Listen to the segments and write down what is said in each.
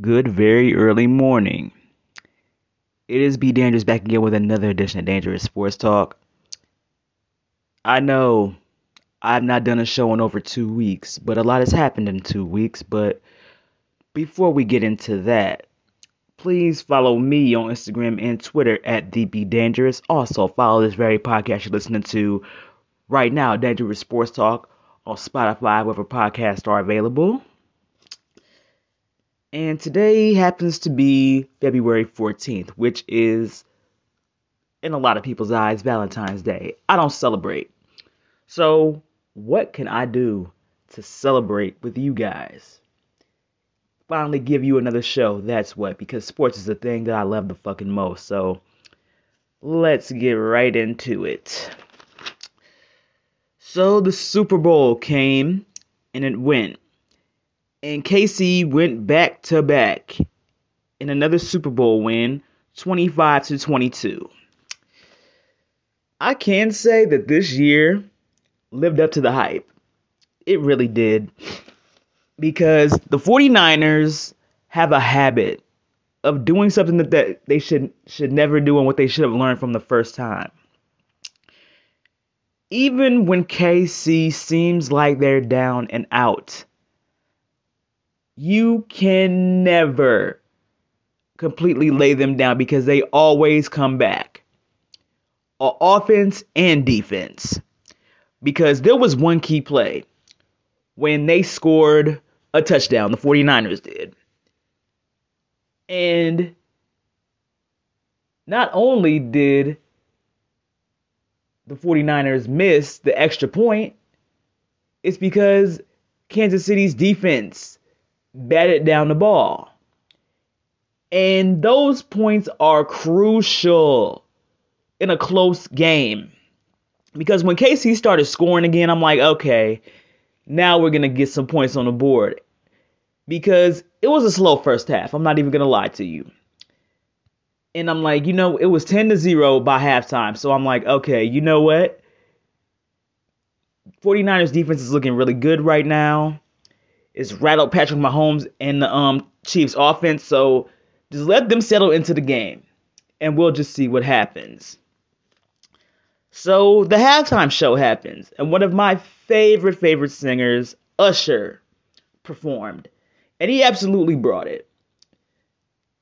Good very early morning. It is B Dangerous back again with another edition of Dangerous Sports Talk. I know I've not done a show in over two weeks, but a lot has happened in two weeks. But before we get into that, please follow me on Instagram and Twitter at DB Dangerous. Also, follow this very podcast you're listening to right now, Dangerous Sports Talk, on Spotify, wherever podcasts are available. And today happens to be February 14th, which is, in a lot of people's eyes, Valentine's Day. I don't celebrate. So, what can I do to celebrate with you guys? Finally, give you another show. That's what, because sports is the thing that I love the fucking most. So, let's get right into it. So, the Super Bowl came and it went and KC went back to back in another Super Bowl win, 25 to 22. I can say that this year lived up to the hype. It really did. Because the 49ers have a habit of doing something that, that they should should never do and what they should have learned from the first time. Even when KC seems like they're down and out, you can never completely lay them down because they always come back. offense and defense. Because there was one key play when they scored a touchdown, the 49ers did. And not only did the 49ers miss the extra point, it's because Kansas City's defense batted down the ball. And those points are crucial in a close game. Because when KC started scoring again, I'm like, okay, now we're going to get some points on the board. Because it was a slow first half. I'm not even going to lie to you. And I'm like, you know, it was 10 to 0 by halftime. So I'm like, okay, you know what? 49ers defense is looking really good right now is rattled Patrick Mahomes and the um, Chiefs offense. So just let them settle into the game and we'll just see what happens. So the halftime show happens, and one of my favorite, favorite singers, Usher, performed. And he absolutely brought it.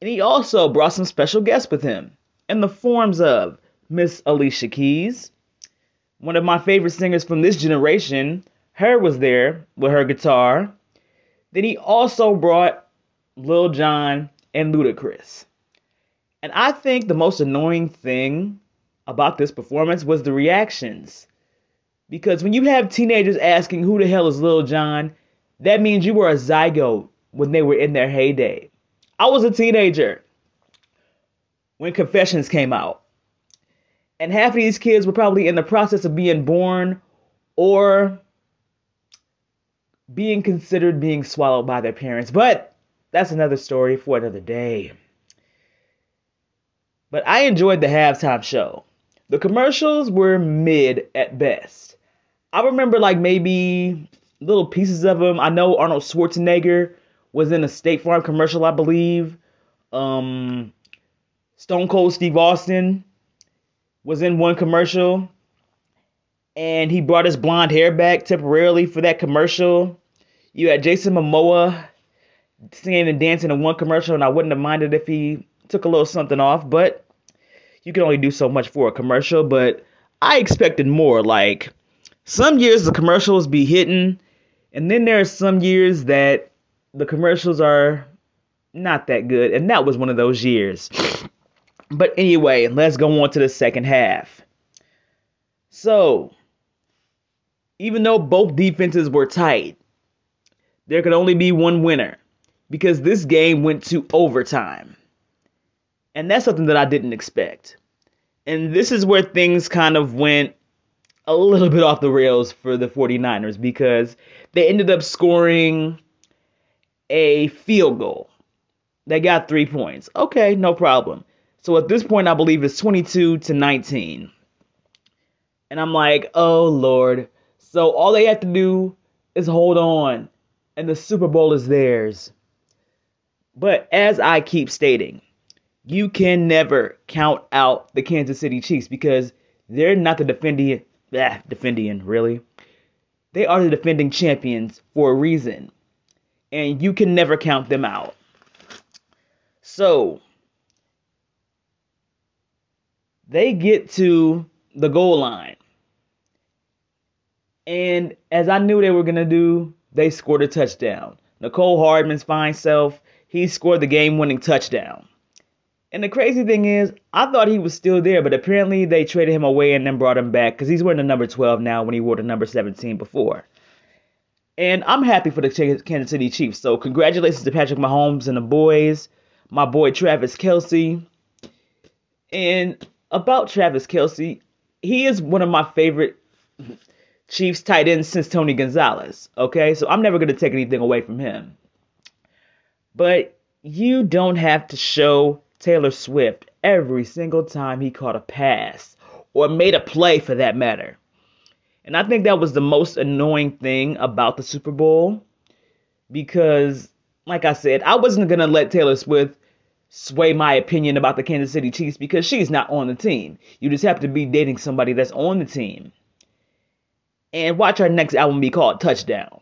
And he also brought some special guests with him in the forms of Miss Alicia Keys, one of my favorite singers from this generation. H.E.R. was there with her guitar. Then he also brought Lil Jon and Ludacris. And I think the most annoying thing about this performance was the reactions. Because when you have teenagers asking who the hell is Lil Jon, that means you were a zygote when they were in their heyday. I was a teenager when Confessions came out. And half of these kids were probably in the process of being born or being considered being swallowed by their parents. But that's another story for another day. But I enjoyed the halftime show. The commercials were mid at best. I remember like maybe little pieces of them. I know Arnold Schwarzenegger was in a State Farm commercial, I believe. Um, Stone Cold Steve Austin was in one commercial. And he brought his blonde hair back temporarily for that commercial. You had Jason Momoa singing and dancing in one commercial, and I wouldn't have minded if he took a little something off, but you can only do so much for a commercial. But I expected more. Like some years the commercials be hitting, and then there are some years that the commercials are not that good, and that was one of those years. But anyway, let's go on to the second half. So, even though both defenses were tight, there could only be one winner because this game went to overtime. And that's something that I didn't expect. And this is where things kind of went a little bit off the rails for the 49ers because they ended up scoring a field goal. They got three points. Okay, no problem. So at this point, I believe it's 22 to 19. And I'm like, oh, Lord. So all they have to do is hold on and the Super Bowl is theirs. But as I keep stating, you can never count out the Kansas City Chiefs because they're not the defending, ah, defending really. They are the defending champions for a reason, and you can never count them out. So they get to the goal line. And as I knew they were going to do, they scored a touchdown. Mecole Hardman's fine self, he scored the game winning touchdown. And the crazy thing is, I thought he was still there, but apparently they traded him away and then brought him back because he's wearing the number 12 now when he wore the number 17 before. And I'm happy for the Kansas City Chiefs. So congratulations to Patrick Mahomes and the boys, my boy Travis Kelce. And about Travis Kelce, he is one of my favorite Chiefs tight ends since Tony Gonzalez. Okay, so I'm never going to take anything away from him. But you don't have to show Taylor Swift every single time he caught a pass or made a play for that matter. And I think that was the most annoying thing about the Super Bowl because, like I said, I wasn't going to let Taylor Swift sway my opinion about the Kansas City Chiefs because she's not on the team. You just have to be dating somebody that's on the team. And watch our next album be called Touchdown.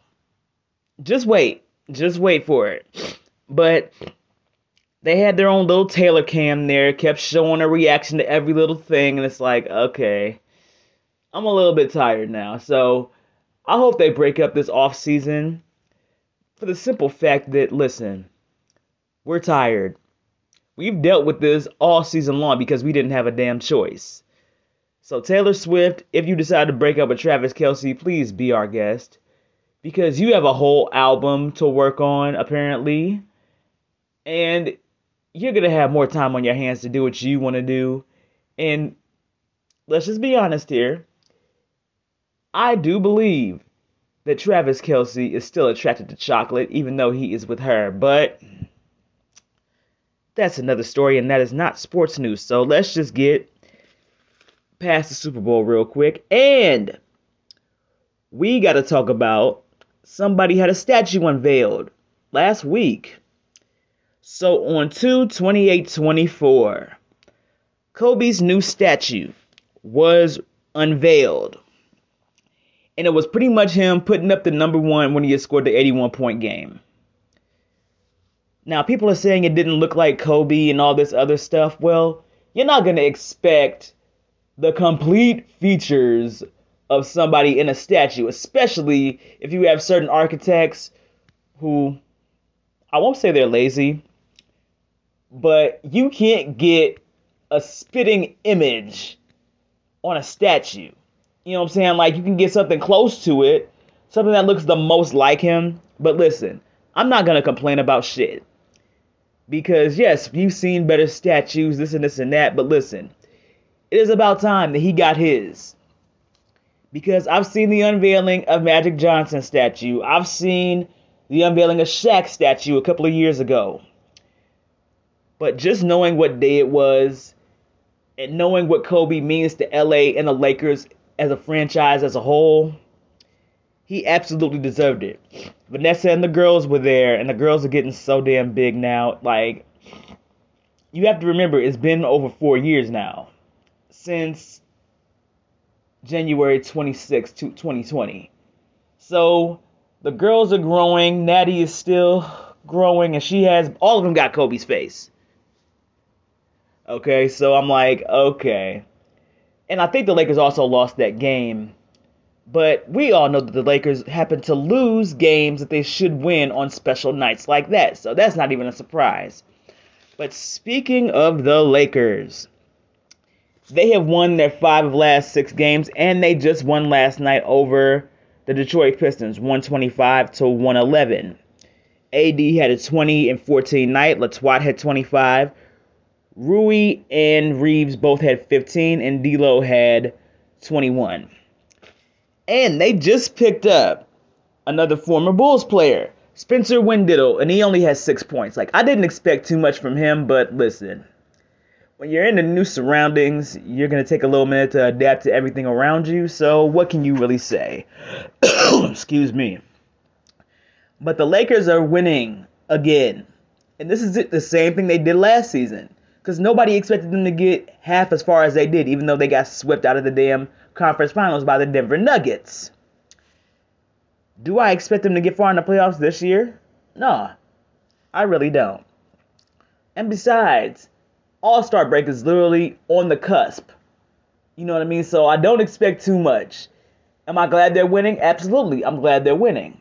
Just wait. Just wait for it. But they had their own little Taylor cam there, kept showing a reaction to every little thing, and it's like, okay, I'm a little bit tired now. So I hope they break up this off season for the simple fact that, listen, we're tired. We've dealt with this all season long because we didn't have a damn choice. So, Taylor Swift, if you decide to break up with Travis Kelce, please be our guest. Because you have a whole album to work on, apparently. And you're going to have more time on your hands to do what you want to do. And let's just be honest here. I do believe that Travis Kelce is still attracted to chocolate, even though he is with her. But that's another story, and that is not sports news. So let's just get past the Super Bowl real quick. And we got to talk about somebody had a statue unveiled last week. So on 2 28 24, Kobe's new statue was unveiled. And it was pretty much him putting up the number one when he had scored the 81 point game. Now, people are saying it didn't look like Kobe and all this other stuff. Well, you're not going to expect the complete features of somebody in a statue, especially if you have certain architects who, I won't say they're lazy, but you can't get a spitting image on a statue. You know what I'm saying? Like, you can get something close to it, something that looks the most like him. But listen, I'm not to complain about shit. Because, yes, you've seen better statues, this and this and that, but listen, it is about time that he got his. Because I've seen the unveiling of Magic Johnson statue. I've seen the unveiling of Shaq statue a couple of years ago. But just knowing what day it was and knowing what Kobe means to LA and the Lakers as a franchise as a whole, he absolutely deserved it. Vanessa and the girls were there, and the girls are getting so damn big now. Like, you have to remember, it's been over four years now since January 26, 2020. So, the girls are growing. Natty is still growing, and she has all of them got Kobe's face. Okay, so I'm like, okay. And I think the Lakers also lost that game but we all know that the Lakers happen to lose games that they should win on special nights like that. So that's not even a surprise. But speaking of the Lakers, they have won their five of last six games, and they just won last night over the Detroit Pistons, 125 to 111. AD had a 20 and 14 night. Latvot had 25. Rui and Reeves both had 15, and D'Lo had 21. And they just picked up another former Bulls player, Spencer Dinwiddie, and he only has six points. Like, I didn't expect too much from him, but listen, when you're in the new surroundings, you're going to take a little minute to adapt to everything around you. So, what can you really say? Excuse me. But the Lakers are winning again. And this is the same thing they did last season. Because nobody expected them to get half as far as they did, even though they got swept out of the damn conference finals by the Denver Nuggets. Do I expect them to get far in the playoffs this year? No, I really don't. And besides, All Star break is literally on the cusp. You know what I mean? So I don't expect too much. Am I glad they're winning? Absolutely. I'm glad they're winning.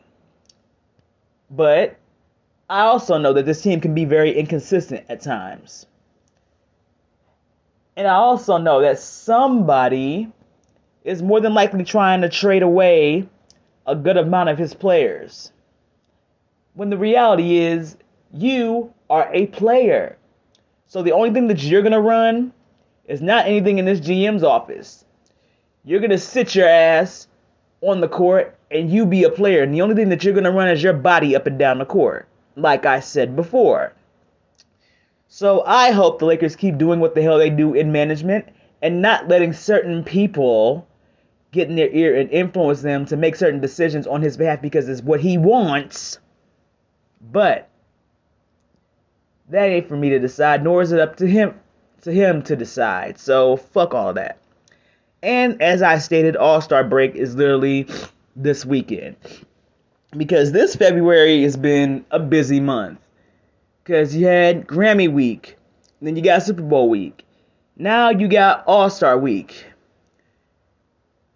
But I also know that this team can be very inconsistent at times. And I also know that somebody is more than likely trying to trade away a good amount of his players. When the reality is, you are a player. So the only thing that you're to run is not anything in this GM's office. You're to sit your ass on the court and you be a player. And the only thing that you're to run is your body up and down the court, like I said before. So I hope the Lakers keep doing what the hell they do in management and not letting certain people get in their ear and influence them to make certain decisions on his behalf because it's what he wants. But that ain't for me to decide, nor is it up to him to him to decide. So fuck all that. And as I stated, All Star break is literally this weekend. Because this February has been a busy month. Because you had Grammy week, then you got Super Bowl week. Now you got All Star week.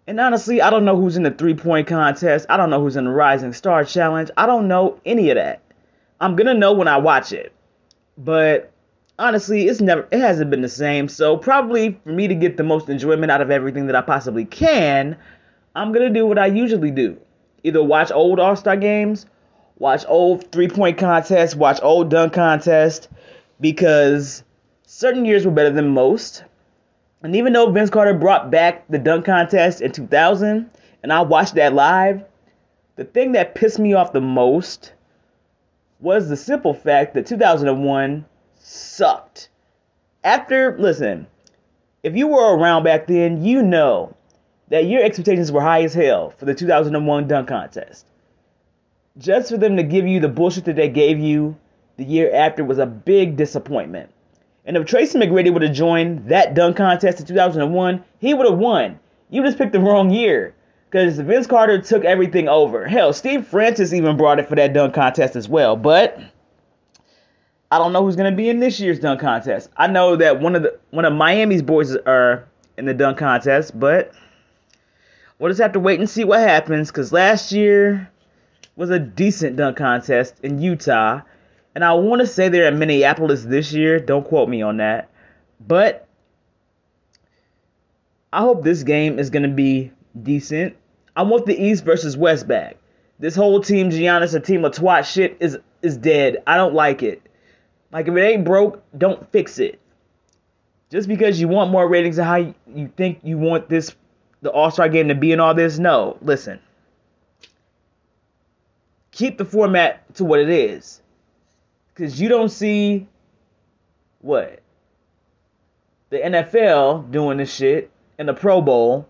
And honestly, I don't know who's in the three point contest. I don't know who's in the Rising Star Challenge. I don't know any of that. I'm gonna know when I watch it. But honestly, it's never it hasn't been the same. So probably for me to get the most enjoyment out of everything that I possibly can, I'm gonna do what I usually do. Either watch old All Star games, watch old three point contests, watch old dunk contests, because certain years were better than most. And even though Vince Carter brought back the dunk contest in 2000, and I watched that live, the thing that pissed me off the most was the simple fact that 2001 sucked. After, listen, if you were around back then, you know that your expectations were high as hell for the 2001 dunk contest. Just for them to give you the bullshit that they gave you the year after was a big disappointment. And if Tracy McGrady would have joined that dunk contest in 2001, he would have won. You just picked the wrong year. Because Vince Carter took everything over. Hell, Steve Francis even brought it for that dunk contest as well. But I don't know who's gonna be in this year's dunk contest. I know that one of the one of Miami's boys are in the dunk contest, but we'll just have to wait and see what happens. Cause last year was a decent dunk contest in Utah, and I want to say they're in Minneapolis this year. Don't quote me on that, but I hope this game is gonna be decent. I want the East versus West back. This whole team Giannis a team of twat shit is is dead. I don't like it. Like if it ain't broke, don't fix it. Just because you want more ratings and how you, think you want this the All-Star game to be and all this, no. Listen. Keep the format to what it is. Cuz you don't see what the NFL doing this shit in the Pro Bowl.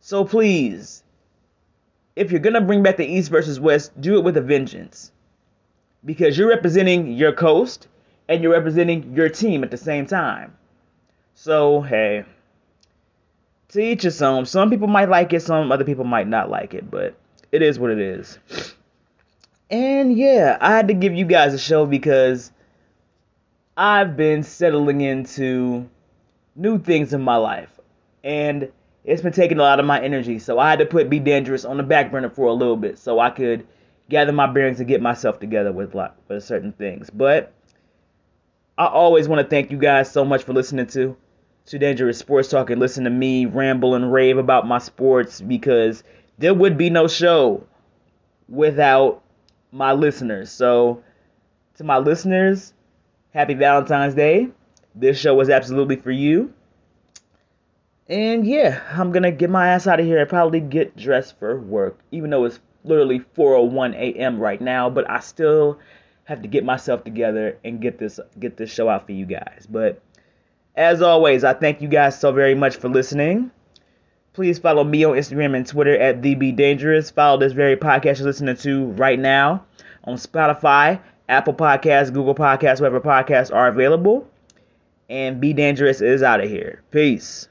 So please, if you're gonna bring back the East versus West, do it with a vengeance. Because you're representing your coast, and you're representing your team at the same time. So, hey, to each his own. Some people might like it, some other people might not like it, but it is what it is. And yeah, I had to give you guys a show because I've been settling into new things in my life. And it's been taking a lot of my energy. So I had to put Be Dangerous on the back burner for a little bit so I could gather my bearings and get myself together with, like, with certain things. But I always want to thank you guys so much for listening to Too Dangerous Sports Talk and listen to me ramble and rave about my sports because there would be no show without my listeners. So, to my listeners, happy Valentine's Day. This show was absolutely for you. And yeah, I'm gonna get my ass out of here and probably get dressed for work, even though it's literally 4:01 a.m. right now. But I still have to get myself together and get this get this show out for you guys. But as always, I thank you guys so very much for listening. Please follow me on Instagram and Twitter at DB Dangerous. Follow this very podcast you're listening to right now on Spotify, Apple Podcasts, Google Podcasts, wherever podcasts are available. And Be Dangerous is out of here. Peace.